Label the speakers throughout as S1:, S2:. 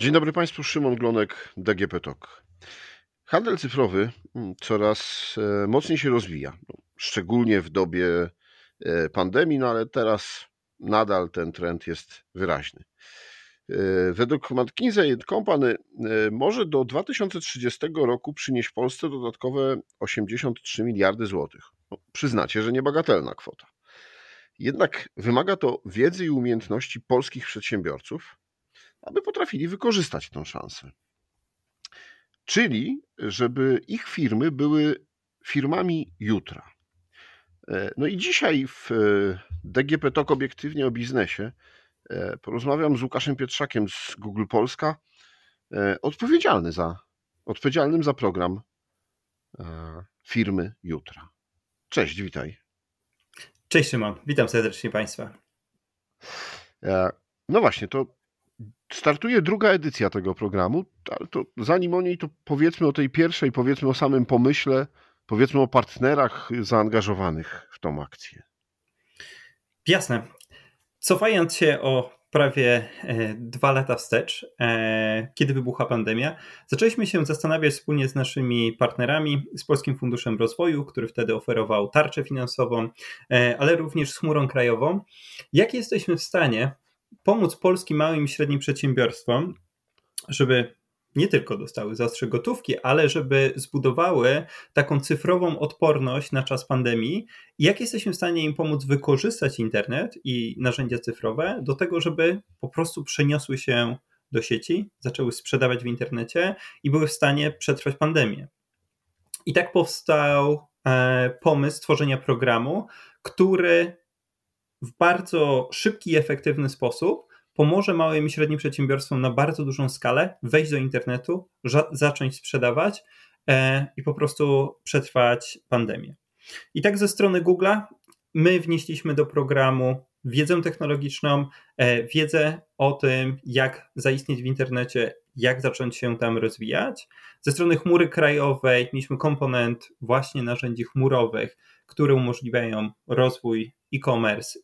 S1: Dzień dobry Państwu, Szymon Glonek, DGP TOK. Handel cyfrowy mm, coraz e, mocniej się rozwija, no, szczególnie w dobie e, pandemii, no ale teraz nadal ten trend jest wyraźny. E, według McKinsey Company może do 2030 roku przynieść Polsce dodatkowe 83 miliardy złotych. No, przyznacie, że niebagatelna kwota. Jednak wymaga to wiedzy i umiejętności polskich przedsiębiorców, aby potrafili wykorzystać tę szansę. Czyli, żeby ich firmy były firmami jutra. E, no i dzisiaj w e, DGP Talk obiektywnie o biznesie e, porozmawiam z Łukaszem Pietrzakiem z Google Polska, odpowiedzialny za, odpowiedzialnym za program firmy jutra. Cześć, witaj.
S2: Cześć Szymon, witam serdecznie Państwa.
S1: No właśnie, to startuje druga edycja tego programu, ale to zanim o niej, to powiedzmy o tej pierwszej, powiedzmy o samym pomyśle, powiedzmy o partnerach zaangażowanych w tą akcję.
S2: Jasne. Cofając się o prawie e, dwa lata wstecz, e, kiedy wybuchła pandemia, zaczęliśmy się zastanawiać wspólnie z naszymi partnerami, z Polskim Funduszem Rozwoju, który wtedy oferował tarczę finansową, e, ale również z chmurą krajową, jak jesteśmy w stanie pomóc polskim małym i średnim przedsiębiorstwom, żeby nie tylko dostały zastrze gotówki, ale żeby zbudowały taką cyfrową odporność na czas pandemii jak jesteśmy w stanie im pomóc wykorzystać internet i narzędzia cyfrowe do tego, żeby po prostu przeniosły się do sieci, zaczęły sprzedawać w internecie i były w stanie przetrwać pandemię. I tak powstał e, pomysł tworzenia programu, który w bardzo szybki i efektywny sposób pomoże małym i średnim przedsiębiorstwom na bardzo dużą skalę wejść do internetu, zacząć sprzedawać e, i po prostu przetrwać pandemię. I tak ze strony Google'a my wnieśliśmy do programu wiedzę technologiczną, e, wiedzę o tym, jak zaistnieć w internecie, jak zacząć się tam rozwijać. Ze strony chmury krajowej mieliśmy komponent właśnie narzędzi chmurowych, które umożliwiają rozwój e-commerce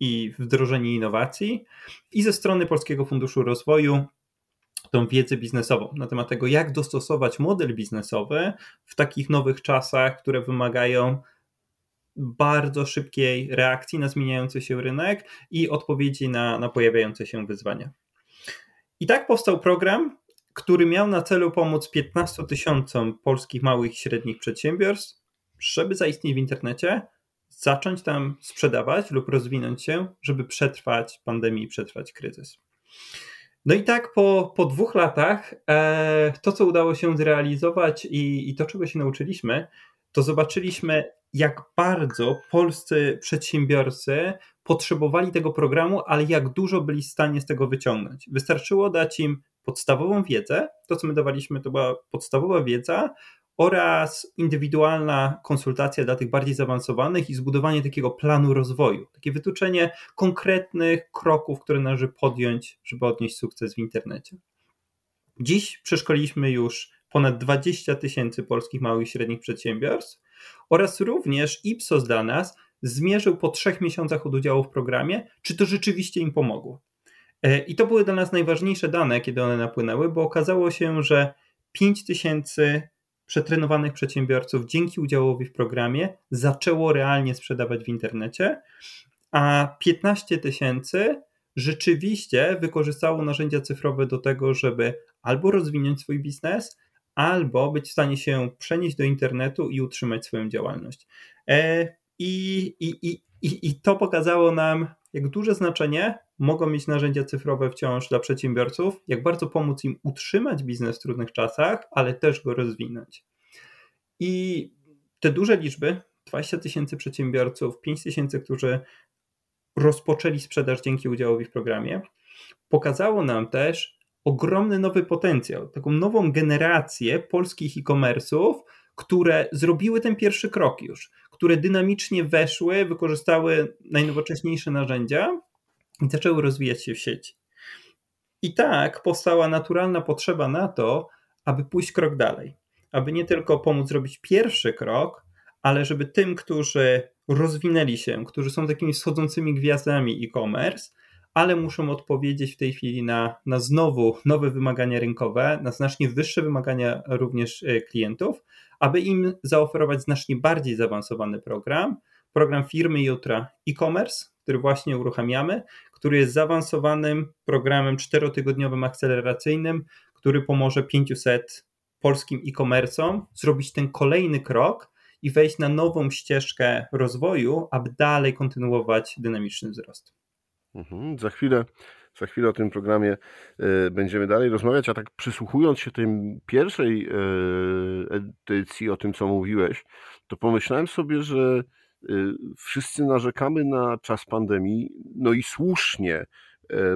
S2: i wdrożenie innowacji. I ze strony Polskiego Funduszu Rozwoju tą wiedzę biznesową na temat tego, jak dostosować model biznesowy w takich nowych czasach, które wymagają bardzo szybkiej reakcji na zmieniający się rynek i odpowiedzi na, na pojawiające się wyzwania. I tak powstał program, który miał na celu pomóc 15 tysiącom polskich małych i średnich przedsiębiorstw, żeby zaistnieć w internecie, zacząć tam sprzedawać lub rozwinąć się, żeby przetrwać pandemię i przetrwać kryzys. No i tak po, po dwóch latach e, to, co udało się zrealizować i, i to, czego się nauczyliśmy, to zobaczyliśmy, jak bardzo polscy przedsiębiorcy potrzebowali tego programu, ale jak dużo byli w stanie z tego wyciągnąć. Wystarczyło dać im podstawową wiedzę. To, co my dawaliśmy, to była podstawowa wiedza oraz indywidualna konsultacja dla tych bardziej zaawansowanych i zbudowanie takiego planu rozwoju, takie wytyczenie konkretnych kroków, które należy podjąć, żeby odnieść sukces w internecie. Dziś przeszkoliliśmy już ponad 20 tysięcy polskich małych i średnich przedsiębiorstw oraz również Ipsos dla nas zmierzył po trzech miesiącach od udziału w programie, czy to rzeczywiście im pomogło. E, I to były dla nas najważniejsze dane, kiedy one napłynęły, bo okazało się, że 5 tysięcy przetrenowanych przedsiębiorców dzięki udziałowi w programie zaczęło realnie sprzedawać w internecie, a 15 tysięcy rzeczywiście wykorzystało narzędzia cyfrowe do tego, żeby albo rozwinąć swój biznes, albo być w stanie się przenieść do internetu i utrzymać swoją działalność. E, I, i, i, i to pokazało nam, jak duże znaczenie mogą mieć narzędzia cyfrowe wciąż dla przedsiębiorców, jak bardzo pomóc im utrzymać biznes w trudnych czasach, ale też go rozwinąć. I te duże liczby, 20 tysięcy przedsiębiorców, 5 tysięcy, którzy rozpoczęli sprzedaż dzięki udziałowi w programie, pokazało nam też ogromny nowy potencjał, taką nową generację polskich e-commerce'ów, które zrobiły ten pierwszy krok już, które dynamicznie weszły, wykorzystały najnowocześniejsze narzędzia i zaczęły rozwijać się w sieci. I tak powstała naturalna potrzeba na to, aby pójść krok dalej, aby nie tylko pomóc zrobić pierwszy krok, ale żeby tym, którzy rozwinęli się, którzy są takimi wschodzącymi gwiazdami e-commerce, ale muszą odpowiedzieć w tej chwili na, na znowu nowe wymagania rynkowe, na znacznie wyższe wymagania również e, klientów, aby im zaoferować znacznie bardziej zaawansowany program. Program firmy jutra e-commerce, który właśnie uruchamiamy, który jest zaawansowanym programem czterotygodniowym akceleracyjnym, który pomoże 500 polskim e-commerce'om zrobić ten kolejny krok i wejść na nową ścieżkę rozwoju, aby dalej kontynuować dynamiczny wzrost.
S1: Mhm, za chwilę, za chwilę o tym programie y, będziemy dalej rozmawiać, a tak przysłuchując się tej pierwszej y, edycji, o tym co mówiłeś, to pomyślałem sobie, że wszyscy narzekamy na czas pandemii, no i słusznie,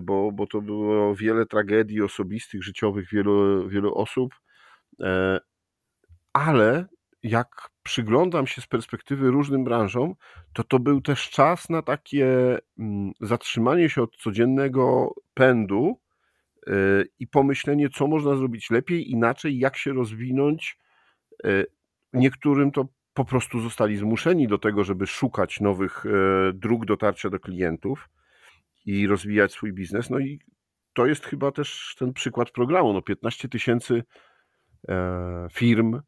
S1: bo, bo to było wiele tragedii osobistych, życiowych wielu, wielu osób, ale jak przyglądam się z perspektywy różnym branżom, to to był też czas na takie mm, zatrzymanie się od codziennego pędu y, i pomyślenie, co można zrobić lepiej, inaczej, jak się rozwinąć. Y, niektórym to po prostu zostali zmuszeni do tego, żeby szukać nowych y, dróg dotarcia do klientów i rozwijać swój biznes. No i to jest chyba też ten przykład programu. No 15 tysięcy e, firm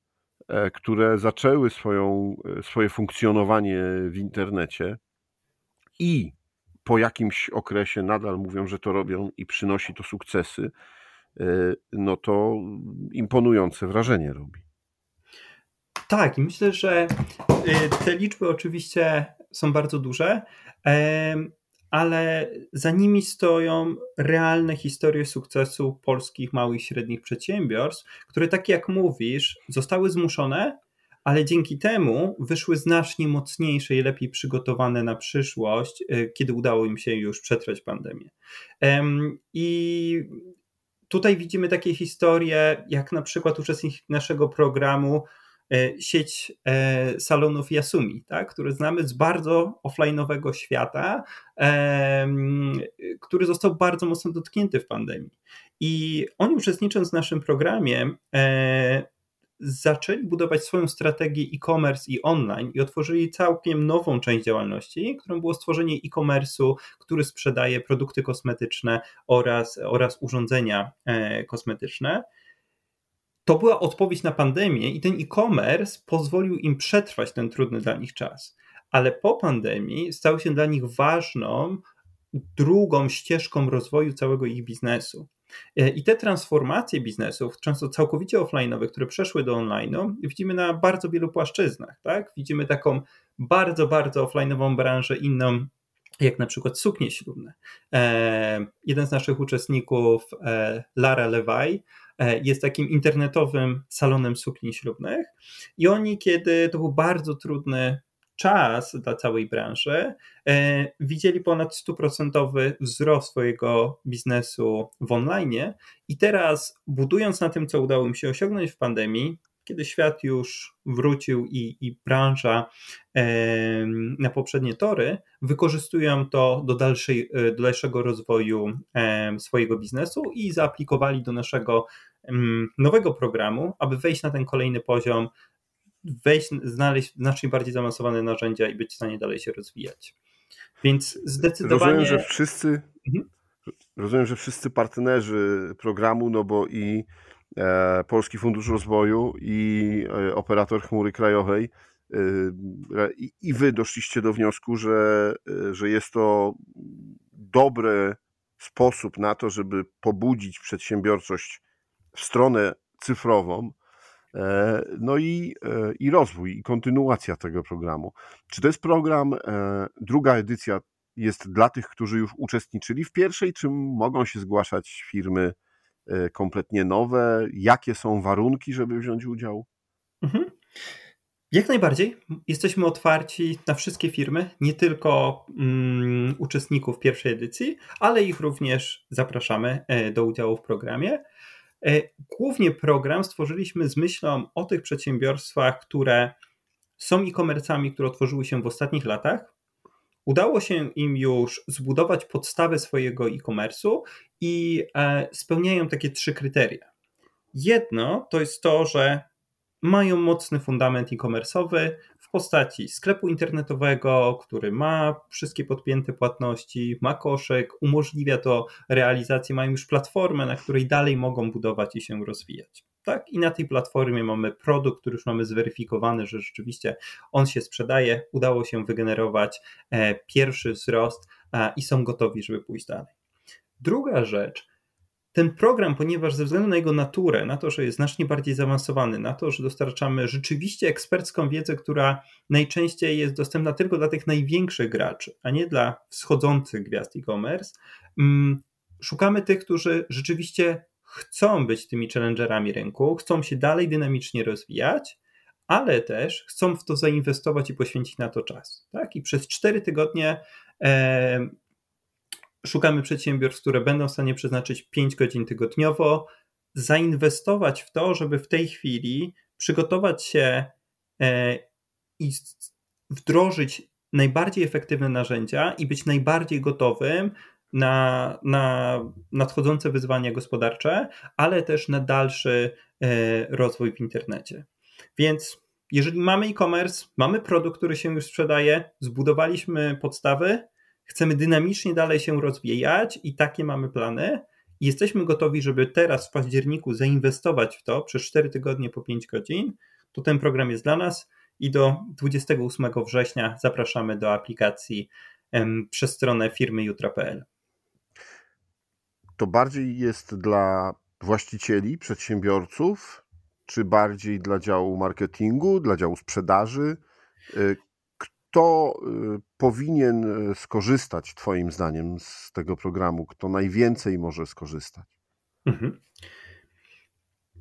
S1: E, które zaczęły swoją, e, swoje funkcjonowanie w internecie i po jakimś okresie nadal mówią, że to robią i przynosi to sukcesy, e, no to imponujące wrażenie robi.
S2: Tak, i myślę, że te liczby oczywiście są bardzo duże ale za nimi stoją realne historie sukcesu polskich małych i średnich przedsiębiorstw, które, tak jak mówisz, zostały zmuszone, ale dzięki temu wyszły znacznie mocniejsze i lepiej przygotowane na przyszłość, y, kiedy udało im się już przetrwać pandemię. I tutaj widzimy takie historie, jak na przykład uczestnik naszego programu sieć e, salonów Yasumi, tak, który znamy z bardzo offline'owego świata, który został bardzo mocno dotknięty w pandemii. I oni uczestnicząc w naszym programie, e, zaczęli budować swoją strategię e-commerce i online i otworzyli całkiem nową część działalności, którą było stworzenie e-commerce'u, który sprzedaje produkty kosmetyczne oraz, oraz urządzenia kosmetyczne to była odpowiedź na pandemię i ten e-commerce pozwolił im przetrwać ten trudny dla nich czas. Ale po pandemii stał się dla nich ważną drugą ścieżką rozwoju całego ich biznesu. E, I te transformacje biznesów, często całkowicie offline'owe, które przeszły do online'u, widzimy na bardzo wielu płaszczyznach. Tak? Widzimy taką bardzo, bardzo offline'ową branżę, inną jak na przykład suknie ślubne. E, jeden z naszych uczestników, e, Lara E, jest takim internetowym salonem sukni ślubnych i oni, kiedy to był bardzo trudny czas dla całej branży, e, widzieli ponad stuprocentowy wzrost swojego biznesu w online i teraz budując na tym, co udało im się osiągnąć w pandemii, kiedy świat już wrócił i, i branża e, na poprzednie tory, wykorzystują to do, dalszej, do dalszego rozwoju swojego biznesu i zaaplikowali do naszego nowego programu, aby wejść na ten kolejny poziom, wejść, znaleźć znacznie bardziej zaawansowane narzędzia i być w stanie dalej się rozwijać. Więc zdecydowanie.
S1: Rozumiem, że wszyscy, mhm. rozumiem, że wszyscy partnerzy programu, no bo i e, Polski Fundusz Rozwoju, i e, operator chmury krajowej, e, i, i wy doszliście do wniosku, że, e, że jest to dobry sposób na to, żeby pobudzić przedsiębiorczość w stronę cyfrową, e, no i, e, i rozwój, i kontynuacja tego programu. Czy to jest program, e, druga edycja jest dla tych, którzy już uczestniczyli w pierwszej, czy mogą się zgłaszać firmy kompletnie nowe? Jakie są warunki, żeby wziąć udział? Mhm.
S2: Jak najbardziej. Jesteśmy otwarci na wszystkie firmy, nie tylko um, uczestników pierwszej edycji, ale ich również zapraszamy do udziału w programie. E, głównie program stworzyliśmy z myślą o tych przedsiębiorstwach, które są e-commerce'ami, które otworzyły się w ostatnich latach. Udało się im już zbudować podstawę swojego e-commerce'u i e, spełniają takie trzy kryteria. Jedno to jest to, że mają mocny fundament e-commerce'owy, postaci sklepu internetowego, który ma wszystkie podpięte płatności, ma koszyk, umożliwia to realizację, mają już platformę, na której dalej mogą budować i się rozwijać. Tak? I na tej platformie mamy produkt, który już mamy zweryfikowany, że rzeczywiście on się sprzedaje, udało się wygenerować e, pierwszy wzrost i są gotowi, żeby pójść dalej. Druga rzecz, ten program, ponieważ ze względu na jego naturę, na to, że jest znacznie bardziej zaawansowany, na to, że dostarczamy rzeczywiście ekspercką wiedzę, która najczęściej jest dostępna tylko dla tych największych graczy, a nie dla wschodzących gwiazd e-commerce, mm, szukamy tych, którzy rzeczywiście chcą być tymi challengerami rynku, chcą się dalej dynamicznie rozwijać, ale też chcą w to zainwestować i poświęcić na to czas. Tak? I przez cztery tygodnie szukamy przedsiębiorstw, które będą w stanie przeznaczyć 5 godzin tygodniowo, zainwestować w to, żeby w tej chwili przygotować się e, i wdrożyć najbardziej efektywne narzędzia i być najbardziej gotowym na, na nadchodzące wyzwania gospodarcze, ale też na dalszy e, rozwój w internecie. Więc jeżeli mamy e-commerce, mamy produkt, który się już sprzedaje, zbudowaliśmy podstawy, chcemy dynamicznie dalej się rozwijać i takie mamy plany. Jesteśmy gotowi, żeby teraz w październiku zainwestować w to przez 4 tygodnie po 5 godzin, to ten program jest dla nas i do 28 września zapraszamy do aplikacji em, przez stronę firmy jutra.pl.
S1: To bardziej jest dla właścicieli, przedsiębiorców, czy bardziej dla działu marketingu, dla działu sprzedaży? Kto y, powinien y, skorzystać, Twoim zdaniem, z tego programu? Kto najwięcej może skorzystać? Mhm.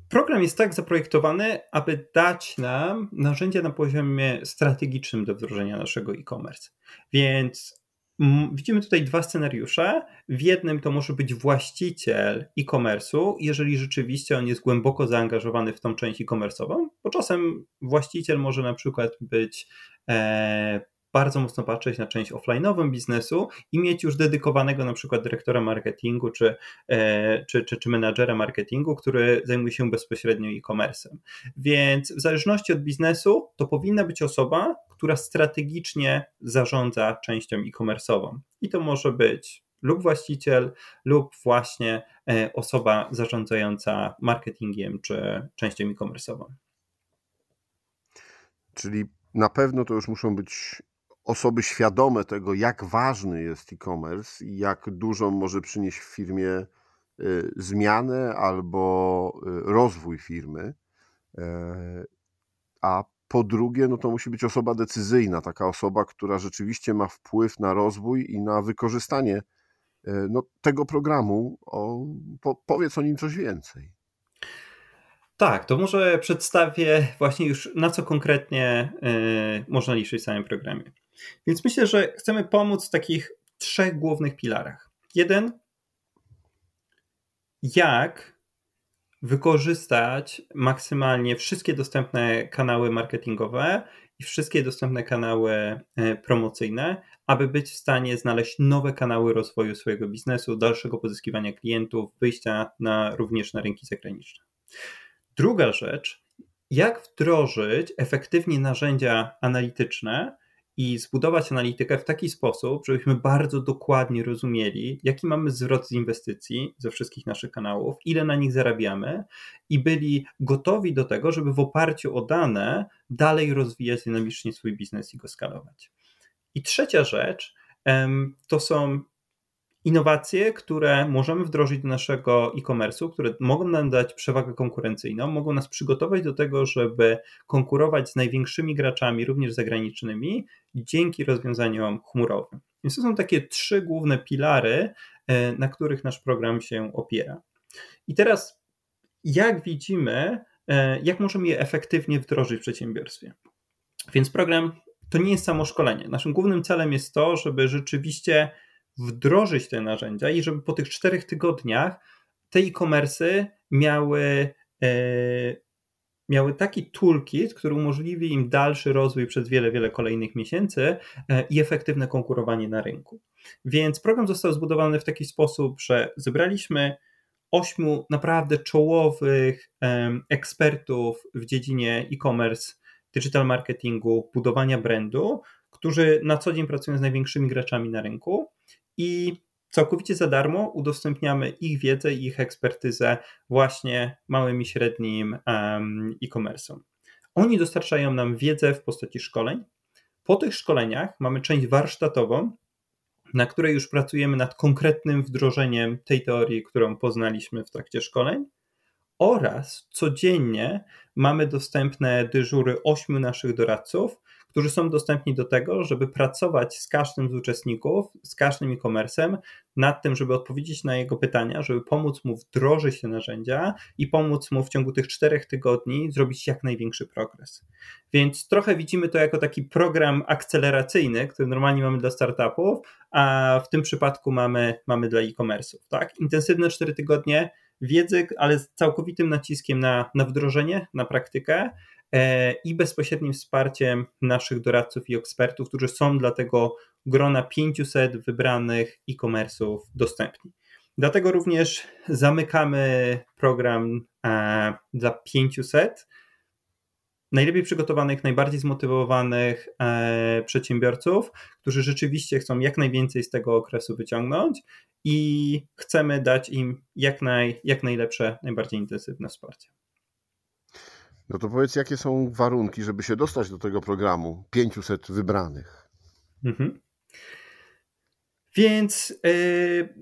S2: Program jest tak zaprojektowany, aby dać nam narzędzia na poziomie strategicznym do wdrożenia naszego e-commerce. Więc widzimy tutaj dwa scenariusze. W jednym to może być właściciel e-commerce'u, jeżeli rzeczywiście on jest głęboko zaangażowany w tą część e-commerce'ową, bo czasem właściciel może na przykład być bardzo mocno patrzeć na część offline'ową biznesu i mieć już dedykowanego na przykład dyrektora marketingu czy, e, czy, czy, czy menadżera marketingu, który zajmuje się bezpośrednio e-commerce'em. Więc w zależności od biznesu to powinna być osoba, która strategicznie zarządza częścią e-commerce'ową. I to może być lub właściciel, lub właśnie e, osoba zarządzająca marketingiem czy częścią e-commerce'ową.
S1: Czyli na pewno to już muszą być osoby świadome tego, jak ważny jest e-commerce i jak dużą może przynieść w firmie y, zmianę albo y, rozwój firmy. E, a po drugie, no to musi być osoba decyzyjna, taka osoba, która rzeczywiście ma wpływ na rozwój i na wykorzystanie e, no, tego programu. O, po, powiedz o nim coś więcej.
S2: Tak, to może przedstawię właśnie już na co konkretnie y, można liczyć w samym programie. Więc myślę, że chcemy pomóc w takich trzech głównych filarach. Jeden, jak wykorzystać maksymalnie wszystkie dostępne kanały marketingowe i wszystkie dostępne kanały e, promocyjne, aby być w stanie znaleźć nowe kanały rozwoju swojego biznesu, dalszego pozyskiwania klientów, wyjścia na, również na rynki zagraniczne. Druga rzecz, jak wdrożyć efektywnie narzędzia analityczne, i zbudować analitykę w taki sposób, żebyśmy bardzo dokładnie rozumieli, jaki mamy zwrot z inwestycji ze wszystkich naszych kanałów, ile na nich zarabiamy i byli gotowi do tego, żeby w oparciu o dane dalej rozwijać dynamicznie swój biznes i go skalować. I trzecia rzecz to są innowacje, które możemy wdrożyć do naszego e-commerce'u, które mogą nam dać przewagę konkurencyjną, mogą nas przygotować do tego, żeby konkurować z największymi graczami, również zagranicznymi, dzięki rozwiązaniom chmurowym. Więc to są takie trzy główne pilary, e, na których nasz program się opiera. I teraz, jak widzimy, e, jak możemy je efektywnie wdrożyć w przedsiębiorstwie? Więc program to nie jest samo szkolenie. Naszym głównym celem jest to, żeby rzeczywiście wdrożyć te narzędzia i żeby po tych czterech tygodniach te e-commerce miały, e, miały taki toolkit, który umożliwi im dalszy rozwój przez wiele, wiele kolejnych miesięcy e, i efektywne konkurowanie na rynku. Więc program został zbudowany w taki sposób, że zebraliśmy ośmiu naprawdę czołowych ekspertów w dziedzinie e-commerce digital marketingu, budowania brandu, którzy na co dzień pracują z największymi graczami na rynku i całkowicie za darmo udostępniamy ich wiedzę i ich ekspertyzę właśnie małym i średnim e-commerce'om. Oni dostarczają nam wiedzę w postaci szkoleń. Po tych szkoleniach mamy część warsztatową, na której już pracujemy nad konkretnym wdrożeniem tej teorii, którą poznaliśmy w trakcie szkoleń. Oraz codziennie mamy dostępne dyżury ośmiu naszych doradców, którzy są dostępni do tego, żeby pracować z każdym z uczestników, z każdym e-commerce'em nad tym, żeby odpowiedzieć na jego pytania, żeby pomóc mu wdrożyć te narzędzia i pomóc mu w ciągu tych czterech tygodni zrobić jak największy progres. Więc trochę widzimy to jako taki program akceleracyjny, który normalnie mamy dla startupów, a w tym przypadku mamy, mamy dla e-commerce'ów. Tak? Intensywne cztery tygodnie wiedzy, ale z całkowitym naciskiem na, na wdrożenie, na praktykę i bezpośrednim wsparciem naszych doradców i ekspertów, którzy są dla tego grona 500 wybranych e-commerce'ów dostępni. Dlatego również zamykamy program e, dla 500 najlepiej przygotowanych, najbardziej zmotywowanych e, przedsiębiorców, którzy rzeczywiście chcą jak najwięcej z tego okresu wyciągnąć i chcemy dać im jak, naj, jak najlepsze, najbardziej intensywne wsparcie.
S1: No to powiedz, jakie są warunki, żeby się dostać do tego programu 500 wybranych? Mhm.
S2: Więc yy,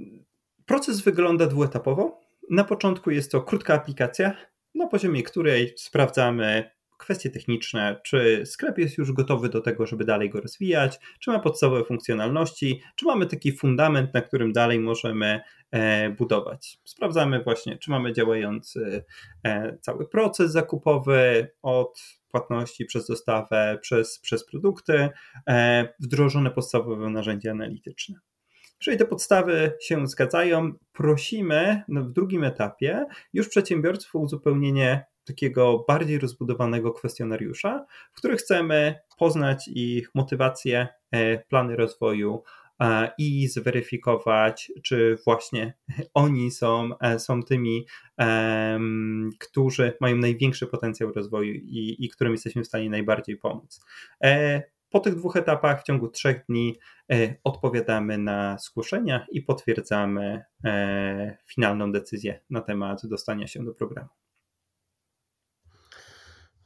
S2: proces wygląda dwuetapowo. Na początku jest to krótka aplikacja, na poziomie której sprawdzamy kwestie techniczne, czy sklep jest już gotowy do tego, żeby dalej go rozwijać, czy ma podstawowe funkcjonalności, czy mamy taki fundament, na którym dalej możemy e, budować. Sprawdzamy właśnie, czy mamy działający e, cały proces zakupowy od płatności przez dostawę, przez, przez produkty, e, wdrożone podstawowe narzędzia analityczne. Jeżeli te podstawy się zgadzają, prosimy w drugim etapie już przedsiębiorców o uzupełnienie takiego bardziej rozbudowanego kwestionariusza, w którym chcemy poznać ich motywacje, e, plany rozwoju e, i zweryfikować, czy właśnie oni są, e, są tymi, którzy mają największy potencjał rozwoju i, i którym jesteśmy w stanie najbardziej pomóc. Po tych dwóch etapach w ciągu trzech dni odpowiadamy na zgłoszenia i potwierdzamy finalną decyzję na temat dostania się do programu.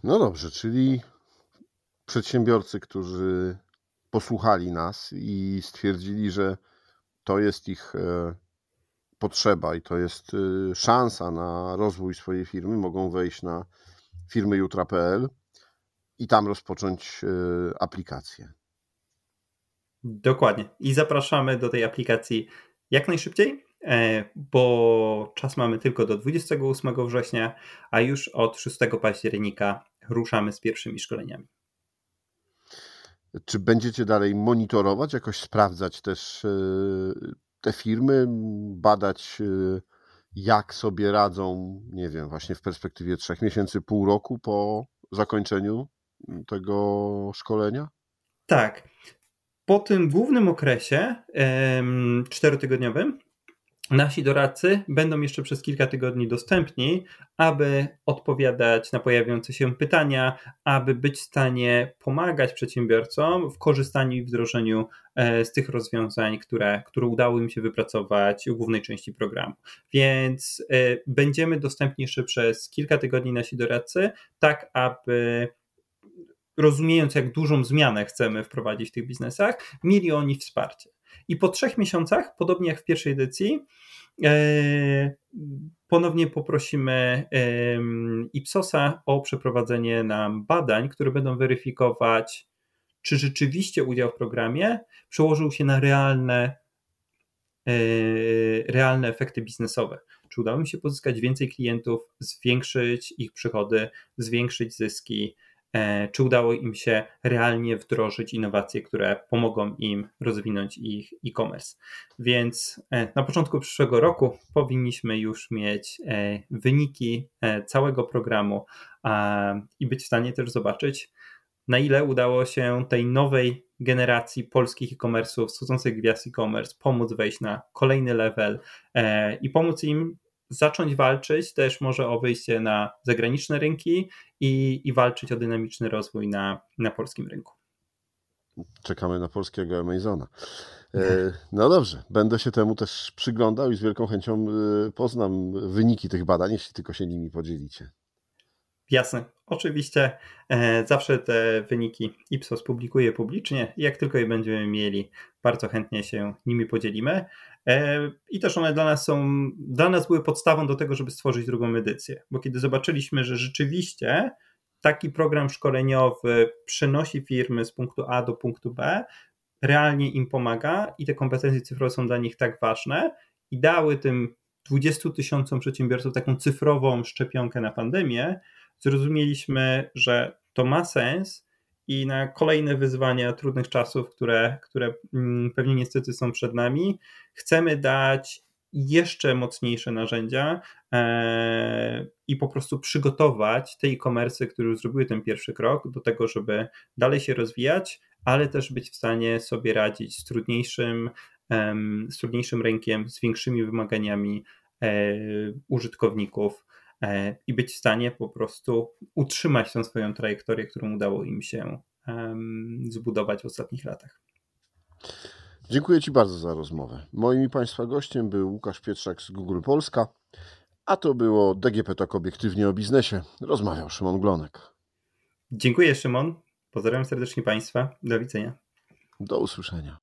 S1: No dobrze, czyli przedsiębiorcy, którzy posłuchali nas i stwierdzili, że to jest ich e, potrzeba i to jest e, szansa na rozwój swojej firmy, mogą wejść na firmyjutra.pl i tam rozpocząć e, aplikację.
S2: Dokładnie. I zapraszamy do tej aplikacji jak najszybciej, bo czas mamy tylko do 28 września, a już od 6 października ruszamy z pierwszymi szkoleniami.
S1: Czy będziecie dalej monitorować, jakoś sprawdzać też e, te firmy, badać e, jak sobie radzą, nie wiem, właśnie w perspektywie trzech miesięcy, pół roku po zakończeniu tego szkolenia?
S2: Tak. Po tym głównym okresie czterotygodniowym Nasi doradcy będą jeszcze przez kilka tygodni dostępni, aby odpowiadać na pojawiające się pytania, aby być w stanie pomagać przedsiębiorcom w korzystaniu i wdrożeniu e, z tych rozwiązań, które, które udało im się wypracować w głównej części programu. Więc e, będziemy dostępni jeszcze przez kilka tygodni nasi doradcy, tak aby rozumiejąc, jak dużą zmianę chcemy wprowadzić w tych biznesach, mieli oni wsparcie. I po trzech miesiącach, podobnie jak w pierwszej edycji, e, ponownie poprosimy Ipsosa o przeprowadzenie nam badań, które będą weryfikować, czy rzeczywiście udział w programie przełożył się na realne, e, realne efekty biznesowe. Czy udało mi się pozyskać więcej klientów, zwiększyć ich przychody, zwiększyć zyski, E, czy udało im się realnie wdrożyć innowacje, które pomogą im rozwinąć ich e-commerce. Więc e, na początku przyszłego roku powinniśmy już mieć e, wyniki całego programu i być w stanie też zobaczyć, na ile udało się tej nowej generacji polskich e-commerce'ów, wschodzących gwiazd e-commerce pomóc wejść na kolejny level i pomóc im zacząć walczyć też może o wyjście na zagraniczne rynki i, i walczyć o dynamiczny rozwój na, na polskim rynku.
S1: Czekamy na polskiego Amazona. E, no dobrze, będę się temu też przyglądał i z wielką chęcią e, poznam wyniki tych badań, jeśli tylko się nimi podzielicie.
S2: Jasne. Oczywiście e, zawsze te wyniki Ipsos publikuje publicznie. Jak tylko je będziemy mieli, bardzo chętnie się nimi podzielimy. E, I też one dla nas są, dla nas były podstawą do tego, żeby stworzyć drugą edycję, bo kiedy zobaczyliśmy, że rzeczywiście taki program szkoleniowy przynosi firmy z punktu A do punktu B, realnie im pomaga i te kompetencje cyfrowe są dla nich tak ważne i dały tym 20 tysiącom przedsiębiorców taką cyfrową szczepionkę na pandemię, zrozumieliśmy, że to ma sens i na kolejne wyzwania trudnych czasów, które, które mm, pewnie niestety są przed nami, chcemy dać jeszcze mocniejsze narzędzia e, i po prostu przygotować te e-commerce, które już zrobiły ten pierwszy krok do tego, żeby dalej się rozwijać, ale też być w stanie sobie radzić z trudniejszym, z trudniejszym rynkiem, z większymi wymaganiami e, użytkowników i być w stanie po prostu utrzymać tę swoją trajektorię, którą udało im się zbudować w ostatnich latach.
S1: Dziękuję Ci bardzo za rozmowę. Moim i Państwa gościem był Łukasz Pietrzak z Google Polska, a to było DGP tak obiektywnie o biznesie. Rozmawiał Szymon Glonek.
S2: Dziękuję Szymon. Pozdrawiam serdecznie Państwa. Do widzenia.
S1: Do usłyszenia.